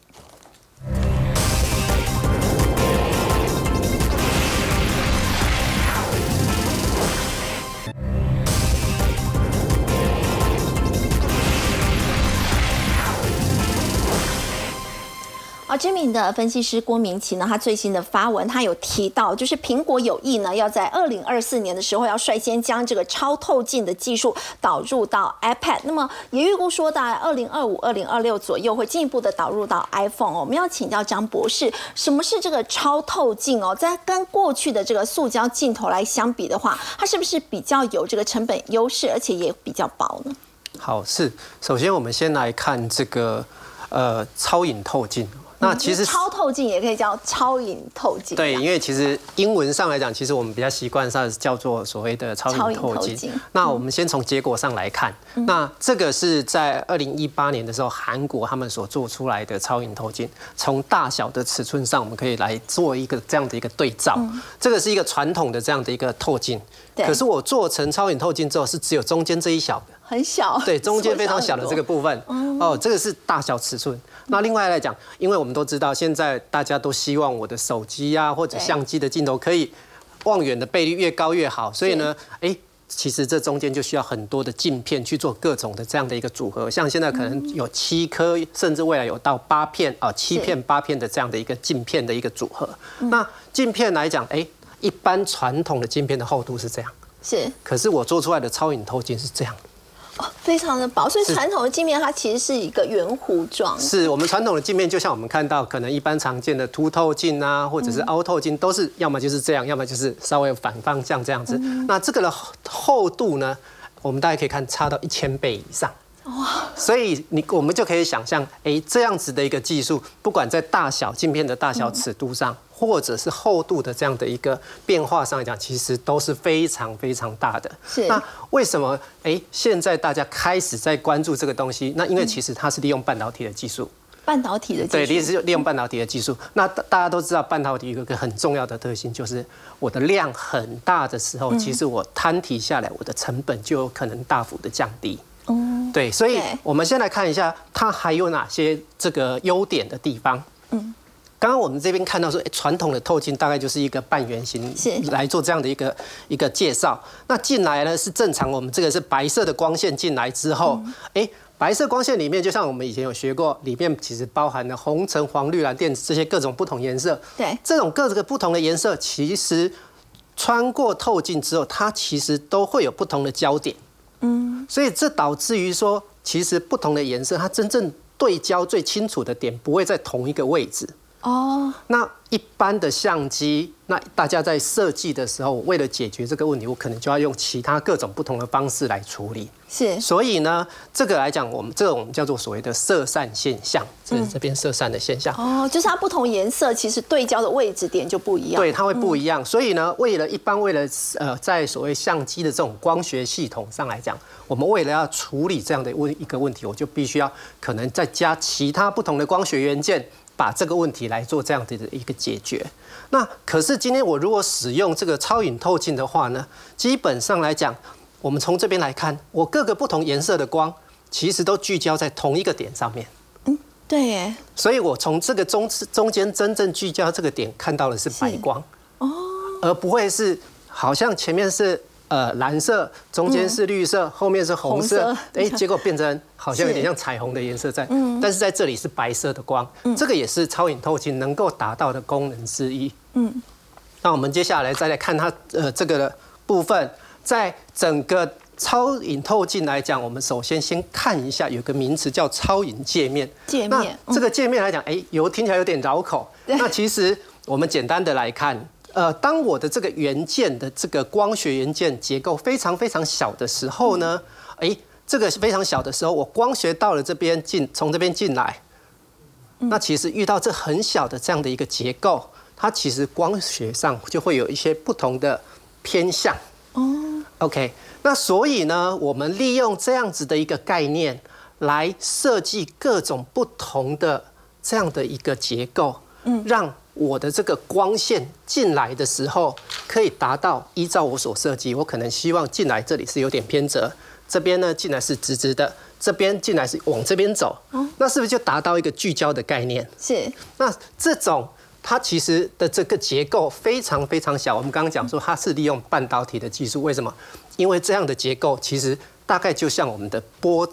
知名的分析师郭明奇呢，他最新的发文，他有提到，就是苹果有意呢，要在二零二四年的时候，要率先将这个超透镜的技术导入到 iPad。那么也预估说，在二零二五、二零二六左右，会进一步的导入到 iPhone。我们要请教张博士，什么是这个超透镜哦？在跟过去的这个塑胶镜头来相比的话，它是不是比较有这个成本优势，而且也比较薄呢？好，是。首先，我们先来看这个呃超影透镜。那其实超透镜也可以叫超影透镜。对，因为其实英文上来讲，其实我们比较习惯上叫做所谓的超影透镜。那我们先从结果上来看，那这个是在二零一八年的时候，韩国他们所做出来的超影透镜。从大小的尺寸上，我们可以来做一个这样的一个对照。这个是一个传统的这样的一个透镜，可是我做成超影透镜之后，是只有中间这一小很小，对，中间非常小的这个部分。哦，这个是大小尺寸。那另外来讲，因为我们都知道，现在大家都希望我的手机啊或者相机的镜头可以望远的倍率越高越好，所以呢，哎，其实这中间就需要很多的镜片去做各种的这样的一个组合，像现在可能有七颗，甚至未来有到八片啊，七片八片的这样的一个镜片的一个组合。那镜片来讲，哎，一般传统的镜片的厚度是这样，是，可是我做出来的超影透镜是这样。哦非常的薄，所以传统的镜面它其实是一个圆弧状。是我们传统的镜面，就像我们看到可能一般常见的凸透镜啊，或者是凹透镜，都是要么就是这样，要么就是稍微反方向这样子。那这个的厚度呢，我们大家可以看差到一千倍以上。哇！所以你我们就可以想象，哎，这样子的一个技术，不管在大小镜片的大小尺度上。或者是厚度的这样的一个变化上来讲，其实都是非常非常大的。是那为什么哎现在大家开始在关注这个东西？那因为其实它是利用半导体的技术。半导体的技术。对，利是利用半导体的技术。那大家都知道，半导体有一个很重要的特性，就是我的量很大的时候，其实我摊提下来，我的成本就有可能大幅的降低。哦。对，所以我们先来看一下它还有哪些这个优点的地方。嗯。刚刚我们这边看到说，传统的透镜大概就是一个半圆形来做这样的一个一个介绍。那进来呢是正常，我们这个是白色的光线进来之后，哎，白色光线里面就像我们以前有学过，里面其实包含了红橙黄绿蓝靛紫这些各种不同颜色。对，这种各个不同的颜色，其实穿过透镜之后，它其实都会有不同的焦点。嗯，所以这导致于说，其实不同的颜色，它真正对焦最清楚的点不会在同一个位置。哦，那一般的相机，那大家在设计的时候，为了解决这个问题，我可能就要用其他各种不同的方式来处理。是，所以呢，这个来讲，我们这个我们叫做所谓的色散现象，这是这边色散的现象。哦，就是它不同颜色，其实对焦的位置点就不一样。对，它会不一样。所以呢，为了一般为了呃，在所谓相机的这种光学系统上来讲，我们为了要处理这样的问一个问题，我就必须要可能再加其他不同的光学元件。把这个问题来做这样的一个解决。那可是今天我如果使用这个超影透镜的话呢，基本上来讲，我们从这边来看，我各个不同颜色的光其实都聚焦在同一个点上面。嗯，对耶。所以我从这个中中间真正聚焦这个点看到的是白光哦，而不会是好像前面是。呃，蓝色中间是绿色，后面是红色，哎，结果变成好像有点像彩虹的颜色在，但是在这里是白色的光，这个也是超影透镜能够达到的功能之一。嗯，那我们接下来再来看它呃这个部分，在整个超影透镜来讲，我们首先先看一下有个名词叫超影界面。界面，这个界面来讲，哎，有听起来有点绕口。那其实我们简单的来看。呃，当我的这个元件的这个光学元件结构非常非常小的时候呢，哎，这个是非常小的时候，我光学到了这边进，从这边进来，那其实遇到这很小的这样的一个结构，它其实光学上就会有一些不同的偏向。哦，OK，那所以呢，我们利用这样子的一个概念来设计各种不同的这样的一个结构，嗯，让。我的这个光线进来的时候，可以达到依照我所设计，我可能希望进来这里是有点偏折，这边呢进来是直直的，这边进来是往这边走，那是不是就达到一个聚焦的概念？是。那这种它其实的这个结构非常非常小，我们刚刚讲说它是利用半导体的技术，为什么？因为这样的结构其实大概就像我们的波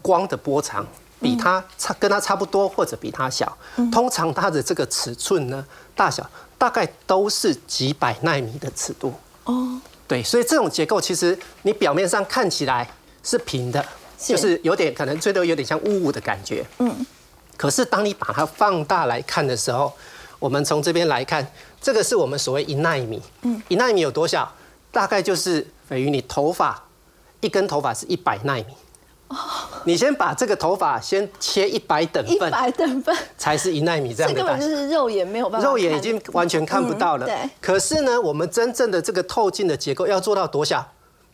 光的波长。比它差跟它差不多，或者比它小。通常它的这个尺寸呢，大小大概都是几百纳米的尺度。哦，对，所以这种结构其实你表面上看起来是平的，就是有点可能最多有点像雾雾的感觉。嗯，可是当你把它放大来看的时候，我们从这边来看，这个是我们所谓一纳米。嗯，一纳米有多小？大概就是等于你头发一根头发是一百纳米。你先把这个头发先切一百等份，一百等份。才是一纳米这样的大小，就是肉眼没有办法，肉眼已经完全看不到了。对，可是呢，我们真正的这个透镜的结构要做到多小？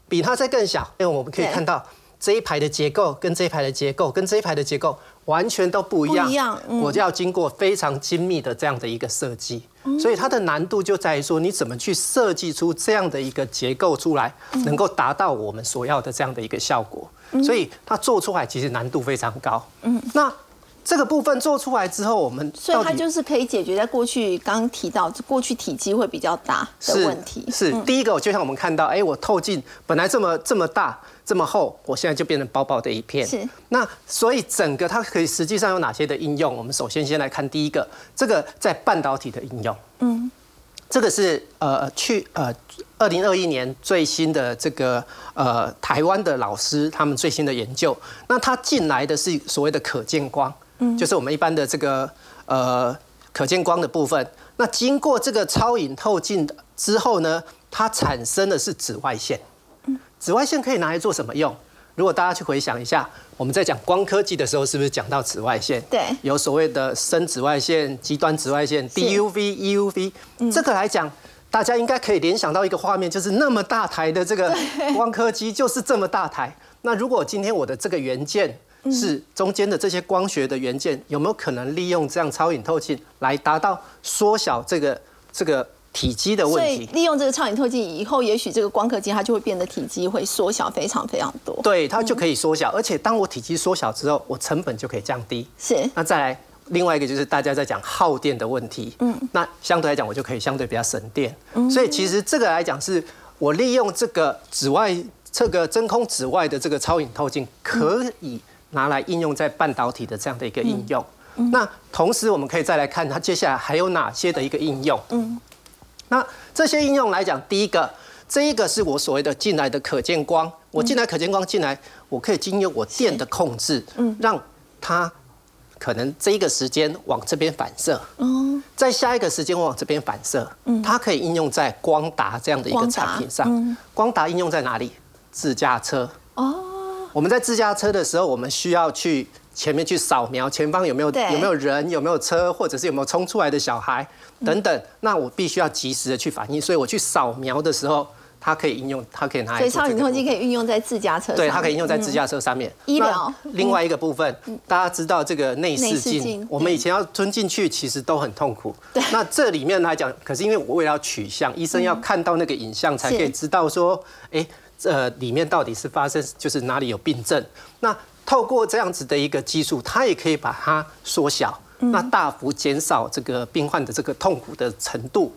比它再更小，因为我们可以看到这一排的结构跟这一排的结构跟这一排的结构完全都不一样。一样，我就要经过非常精密的这样的一个设计，所以它的难度就在于说，你怎么去设计出这样的一个结构出来，能够达到我们所要的这样的一个效果。所以它做出来其实难度非常高。嗯，那这个部分做出来之后，我们所以它就是可以解决在过去刚刚提到过去体积会比较大的问题。是第一个，就像我们看到，哎，我透镜本来这么这么大这么厚，我现在就变成薄薄的一片。是那所以整个它可以实际上有哪些的应用？我们首先先来看第一个，这个在半导体的应用。嗯。这个是呃去呃二零二一年最新的这个呃台湾的老师他们最新的研究，那他进来的是所谓的可见光，嗯，就是我们一般的这个呃可见光的部分。那经过这个超影透镜之后呢，它产生的是紫外线，嗯，紫外线可以拿来做什么用？如果大家去回想一下，我们在讲光科技的时候，是不是讲到紫外线？对，有所谓的深紫外线、极端紫外线、DUV、EUV。这个来讲，大家应该可以联想到一个画面，就是那么大台的这个光刻机，就是这么大台。那如果今天我的这个元件是中间的这些光学的元件，有没有可能利用这样超影透镜来达到缩小这个这个？体积的问题，所以利用这个超影透镜以后，也许这个光刻机它就会变得体积会缩小非常非常多。对，它就可以缩小，而且当我体积缩小之后，我成本就可以降低。是。那再来，另外一个就是大家在讲耗电的问题，嗯，那相对来讲我就可以相对比较省电，所以其实这个来讲是我利用这个紫外这个真空紫外的这个超影透镜，可以拿来应用在半导体的这样的一个应用。那同时我们可以再来看它接下来还有哪些的一个应用。嗯，那这些应用来讲，第一个，这一个是我所谓的进来的可见光，我进来可见光进来，我可以经由我电的控制，嗯，让它可能这一个时间往这边反射，哦，在下一个时间往这边反射，嗯，它可以应用在光达这样的一个产品上。光达应用在哪里？自驾车。哦，我们在自驾车的时候，我们需要去。前面去扫描前方有没有有没有人有没有车或者是有没有冲出来的小孩等等，那我必须要及时的去反应，所以我去扫描的时候，它可以应用，它可以拿来。所以超影透镜可以运用在自驾车。对，它可以应用在自驾车上面。医疗。另外一个部分，大家知道这个内视镜，我们以前要吞进去其实都很痛苦。对。那这里面来讲，可是因为我为了取像，医生要看到那个影像才可以知道说，哎，这里面到底是发生就是哪里有病症。那透过这样子的一个技术，它也可以把它缩小，那大幅减少这个病患的这个痛苦的程度。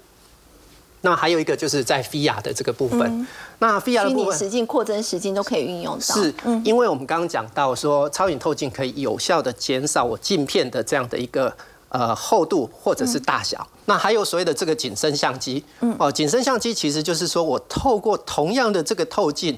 那还有一个就是在 VR 的这个部分，那 VR 的部分，实境、扩增实境都可以运用到。是，因为我们刚刚讲到说，超影透镜可以有效的减少我镜片的这样的一个呃厚度或者是大小。那还有所谓的这个景深相机，哦，景深相机其实就是说我透过同样的这个透镜，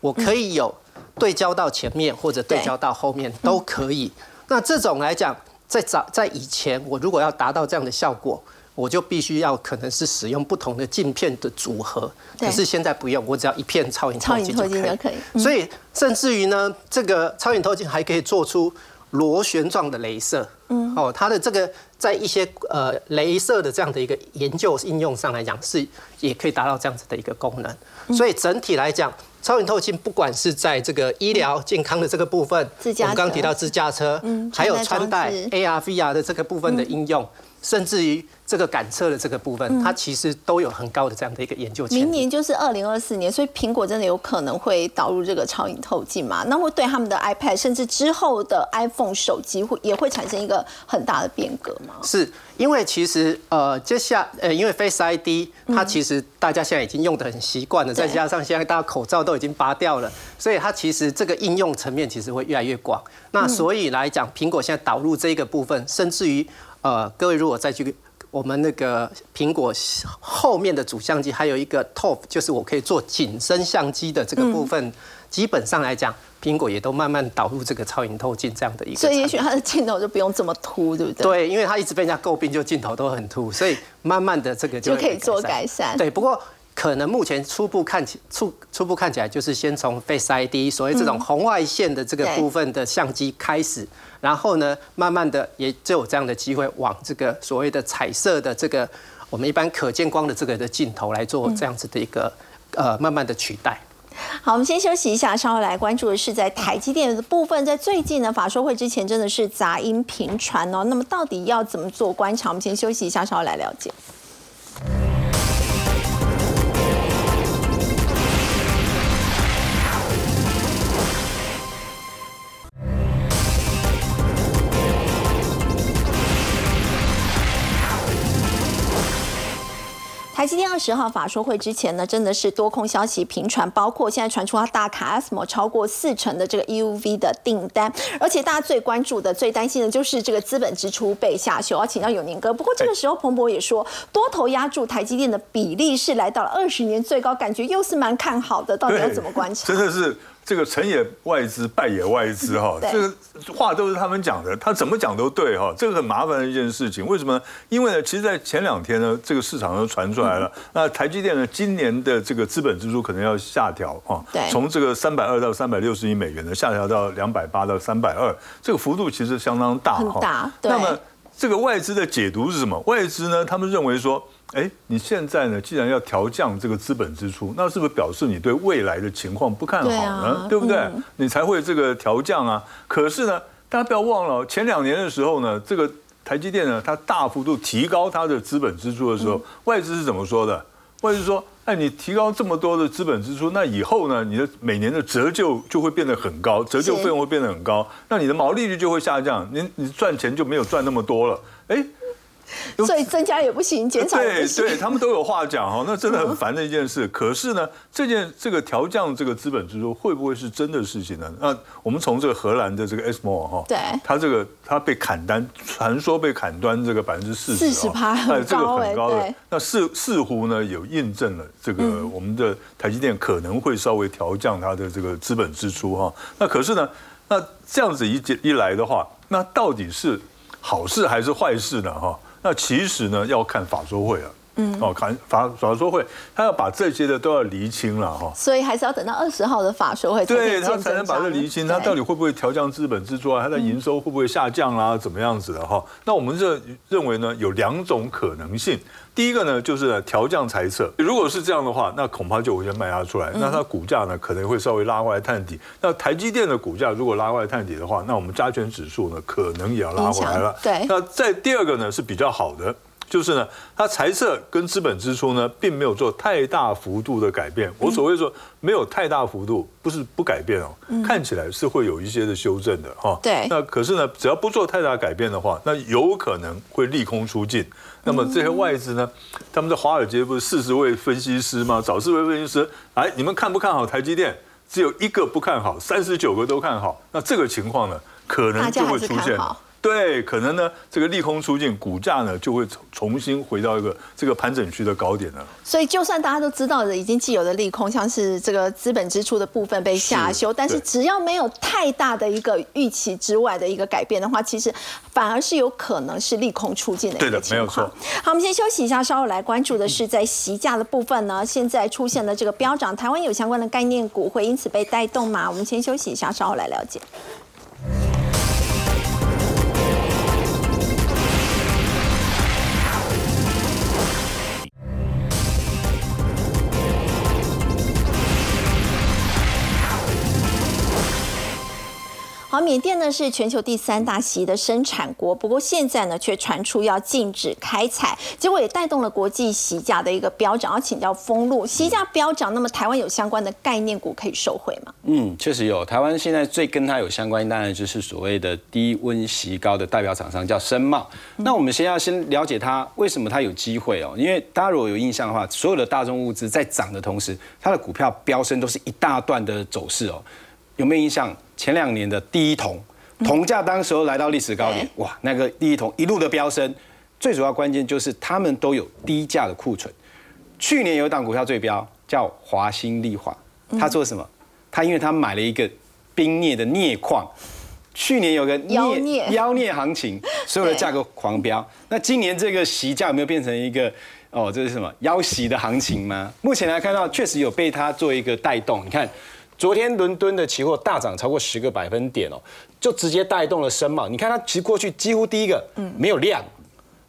我可以有。对焦到前面或者对焦到后面都可以。那这种来讲，在早在以前，我如果要达到这样的效果，我就必须要可能是使用不同的镜片的组合。可是现在不用，我只要一片超影透镜就可以。所以甚至于呢，这个超影透镜还可以做出螺旋状的镭射。嗯。哦，它的这个在一些呃镭射的这样的一个研究应用上来讲，是也可以达到这样子的一个功能。所以整体来讲。超远透镜不管是在这个医疗健康的这个部分，我们刚刚提到自驾车，嗯，还有穿戴 AR、VR 的这个部分的应用，甚至于。这个感测的这个部分，它其实都有很高的这样的一个研究。明年就是二零二四年，所以苹果真的有可能会导入这个超影透镜嘛？那会对他们的 iPad 甚至之后的 iPhone 手机会也会产生一个很大的变革吗？是因为其实呃，接下呃，因为 Face ID 它其实大家现在已经用的很习惯了，再加上现在大家口罩都已经拔掉了，所以它其实这个应用层面其实会越来越广。那所以来讲，苹果现在导入这个部分，甚至于呃，各位如果再去。我们那个苹果后面的主相机还有一个 top，就是我可以做景深相机的这个部分，基本上来讲，苹果也都慢慢导入这个超影透镜这样的一个。所以也许它的镜头就不用这么凸，对不对？对，因为它一直被人家诟病，就镜头都很凸，所以慢慢的这个就可以做改善。对，不过。可能目前初步看起初初步看起来就是先从 Face ID 所谓这种红外线的这个部分的相机开始，然后呢，慢慢的也就有这样的机会往这个所谓的彩色的这个我们一般可见光的这个的镜头来做这样子的一个呃慢慢的取代。好，我们先休息一下，稍后来关注的是在台积电的部分，在最近呢法说会之前真的是杂音频传哦，那么到底要怎么做观察？我们先休息一下，稍后来了解。台积电二十号法说会之前呢，真的是多空消息频传，包括现在传出它大卡 ASML 超过四成的这个 EUV 的订单，而且大家最关注的、最担心的就是这个资本支出被下修。要请教永宁哥，不过这个时候彭博也说，多头压住台积电的比例是来到了二十年最高，感觉又是蛮看好的，到底要怎么观察？真的是。这个成也外资，败也外资，哈，这个话都是他们讲的，他怎么讲都对，哈，这个很麻烦的一件事情。为什么？因为呢，其实，在前两天呢，这个市场都传出来了，那台积电呢，今年的这个资本支出可能要下调，哈，从这个三百二到三百六十亿美元呢，下调到两百八到三百二，这个幅度其实相当大，哈。那么，这个外资的解读是什么？外资呢，他们认为说。哎，你现在呢？既然要调降这个资本支出，那是不是表示你对未来的情况不看好呢？对不对？你才会这个调降啊。可是呢，大家不要忘了，前两年的时候呢，这个台积电呢，它大幅度提高它的资本支出的时候，外资是怎么说的？或者是说，哎，你提高这么多的资本支出，那以后呢，你的每年的折旧就会变得很高，折旧费用会变得很高，那你的毛利率就会下降，你你赚钱就没有赚那么多了，哎。所以增加也不行，减少也不行。对，他们都有话讲哈，那真的很烦的一件事。可是呢，这件这个调降这个资本支出会不会是真的事情呢？那我们从这个荷兰的这个 O 哈，对，它这个它被砍单，传说被砍单这个百分之四十，四十趴很高很高的。那似似乎呢有印证了这个我们的台积电可能会稍微调降它的这个资本支出哈。那可是呢，那这样子一一来的话，那到底是好事还是坏事呢？哈？那其实呢，要看法说会啊，嗯，哦，看法法说会，他要把这些的都要厘清了哈，所以还是要等到二十号的法说会，对他才能把这厘清，他到底会不会调降资本支出啊？他的营收会不会下降啦？怎么样子的哈？那我们这认为呢，有两种可能性。第一个呢，就是调降财测。如果是这样的话，那恐怕就会先卖压出来，那它股价呢可能会稍微拉回来探底。那台积电的股价如果拉回来探底的话，那我们加权指数呢可能也要拉回来了。对。那在第二个呢是比较好的，就是呢它财政跟资本支出呢并没有做太大幅度的改变。我所谓说没有太大幅度，不是不改变哦，看起来是会有一些的修正的哈。对。那可是呢，只要不做太大改变的话，那有可能会利空出尽。那么这些外资呢？他们在华尔街不是四十位分析师吗？找四位分析师，哎，你们看不看好台积电？只有一个不看好，三十九个都看好。那这个情况呢，可能就会出现。对，可能呢，这个利空出尽，股价呢就会重重新回到一个这个盘整区的高点了。所以，就算大家都知道的已经既有的利空，像是这个资本支出的部分被下修，但是只要没有太大的一个预期之外的一个改变的话，其实反而是有可能是利空出尽的一个情况。好，我们先休息一下，稍后来关注的是在席价的部分呢，现在出现了这个飙涨，台湾有相关的概念股会因此被带动吗？我们先休息一下，稍后来了解。好，缅甸呢是全球第三大席的生产国，不过现在呢却传出要禁止开采，结果也带动了国际席价的一个飙涨。要请教封路，席价飙涨，那么台湾有相关的概念股可以受惠吗？嗯，确实有。台湾现在最跟它有相关，当然就是所谓的低温席高的代表厂商叫深茂。那我们先要先了解它为什么它有机会哦，因为大家如果有印象的话，所有的大众物资在涨的同时，它的股票飙升都是一大段的走势哦。有没有印象？前两年的第一铜，铜价当时候来到历史高点，哇，那个第一铜一路的飙升，最主要关键就是他们都有低价的库存。去年有一档股票最标，叫华兴利华，他做什么？他因为他买了一个冰镍的镍矿，去年有个镍妖镍行情，所有的价格狂飙。那今年这个席价有没有变成一个哦，这是什么妖席的行情吗？目前来看到确实有被它做一个带动，你看。昨天伦敦的期货大涨超过十个百分点哦，就直接带动了深茂。你看它其实过去几乎第一个没有量，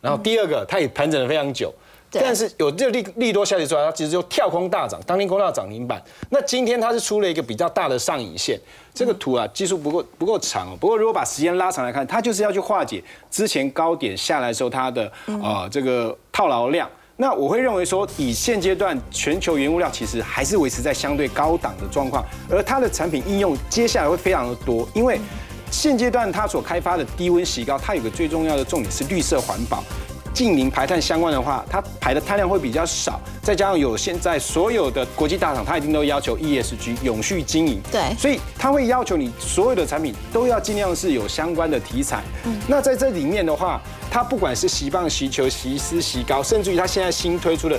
然后第二个它也盘整了非常久，但是有这利利多消息出来，它其实就跳空大涨，当天攻到涨停板。那今天它是出了一个比较大的上影线，这个图啊技术不够不够长哦。不过如果把时间拉长来看，它就是要去化解之前高点下来时候它的啊这个套牢量。那我会认为说，以现阶段全球原物料其实还是维持在相对高档的状况，而它的产品应用接下来会非常的多，因为现阶段它所开发的低温洗膏，它有个最重要的重点是绿色环保。近零排碳相关的话，它排的碳量会比较少，再加上有现在所有的国际大厂，它一定都要求 ESG 永续经营，对，所以它会要求你所有的产品都要尽量是有相关的题材。嗯，那在这里面的话，它不管是洗棒、洗球、洗丝、洗膏，甚至于它现在新推出的